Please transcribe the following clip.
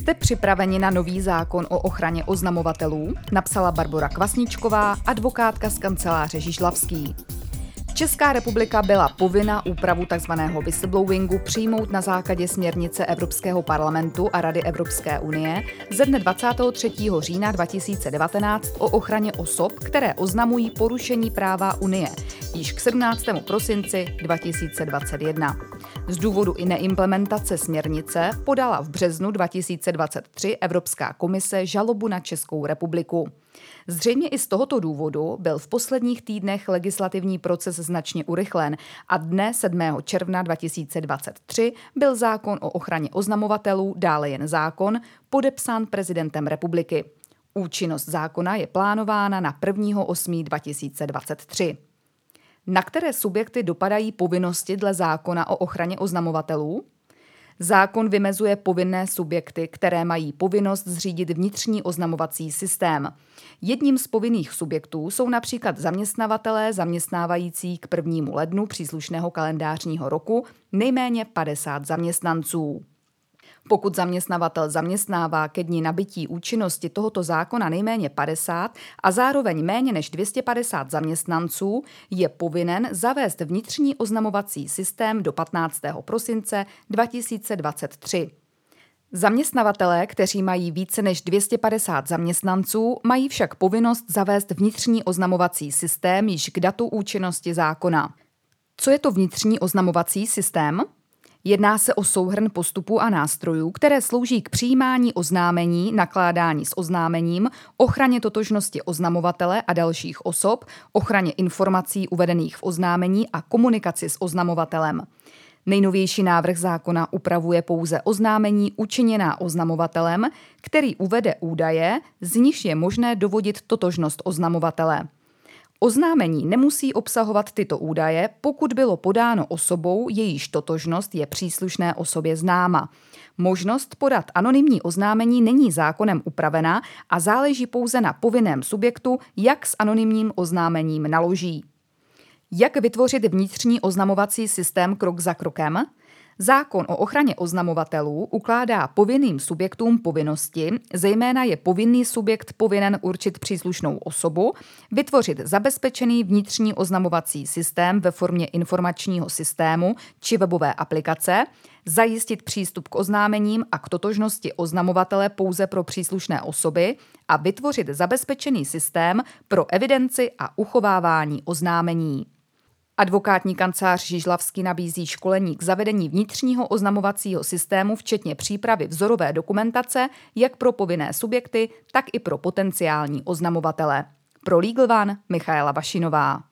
Jste připraveni na nový zákon o ochraně oznamovatelů? Napsala Barbara Kvasničková, advokátka z kanceláře Žižlavský. Česká republika byla povinna úpravu tzv. whistleblowingu přijmout na základě směrnice Evropského parlamentu a Rady Evropské unie ze dne 23. října 2019 o ochraně osob, které oznamují porušení práva Unie, již k 17. prosinci 2021. Z důvodu i neimplementace směrnice podala v březnu 2023 Evropská komise žalobu na Českou republiku. Zřejmě i z tohoto důvodu byl v posledních týdnech legislativní proces značně urychlen a dne 7. června 2023 byl zákon o ochraně oznamovatelů, dále jen zákon, podepsán prezidentem republiky. Účinnost zákona je plánována na 1.8.2023. Na které subjekty dopadají povinnosti dle zákona o ochraně oznamovatelů? Zákon vymezuje povinné subjekty, které mají povinnost zřídit vnitřní oznamovací systém. Jedním z povinných subjektů jsou například zaměstnavatelé zaměstnávající k 1. lednu příslušného kalendářního roku nejméně 50 zaměstnanců. Pokud zaměstnavatel zaměstnává ke dní nabití účinnosti tohoto zákona nejméně 50 a zároveň méně než 250 zaměstnanců, je povinen zavést vnitřní oznamovací systém do 15. prosince 2023. Zaměstnavatelé, kteří mají více než 250 zaměstnanců, mají však povinnost zavést vnitřní oznamovací systém již k datu účinnosti zákona. Co je to vnitřní oznamovací systém? Jedná se o souhrn postupů a nástrojů, které slouží k přijímání oznámení, nakládání s oznámením, ochraně totožnosti oznamovatele a dalších osob, ochraně informací uvedených v oznámení a komunikaci s oznamovatelem. Nejnovější návrh zákona upravuje pouze oznámení učiněná oznamovatelem, který uvede údaje, z nichž je možné dovodit totožnost oznamovatele. Oznámení nemusí obsahovat tyto údaje, pokud bylo podáno osobou, jejíž totožnost je příslušné osobě známa. Možnost podat anonymní oznámení není zákonem upravena a záleží pouze na povinném subjektu, jak s anonymním oznámením naloží. Jak vytvořit vnitřní oznamovací systém krok za krokem? Zákon o ochraně oznamovatelů ukládá povinným subjektům povinnosti, zejména je povinný subjekt povinen určit příslušnou osobu, vytvořit zabezpečený vnitřní oznamovací systém ve formě informačního systému či webové aplikace, zajistit přístup k oznámením a k totožnosti oznamovatele pouze pro příslušné osoby a vytvořit zabezpečený systém pro evidenci a uchovávání oznámení. Advokátní kancelář Žižlavský nabízí školení k zavedení vnitřního oznamovacího systému, včetně přípravy vzorové dokumentace, jak pro povinné subjekty, tak i pro potenciální oznamovatele. Pro Legal One Michaela Vašinová.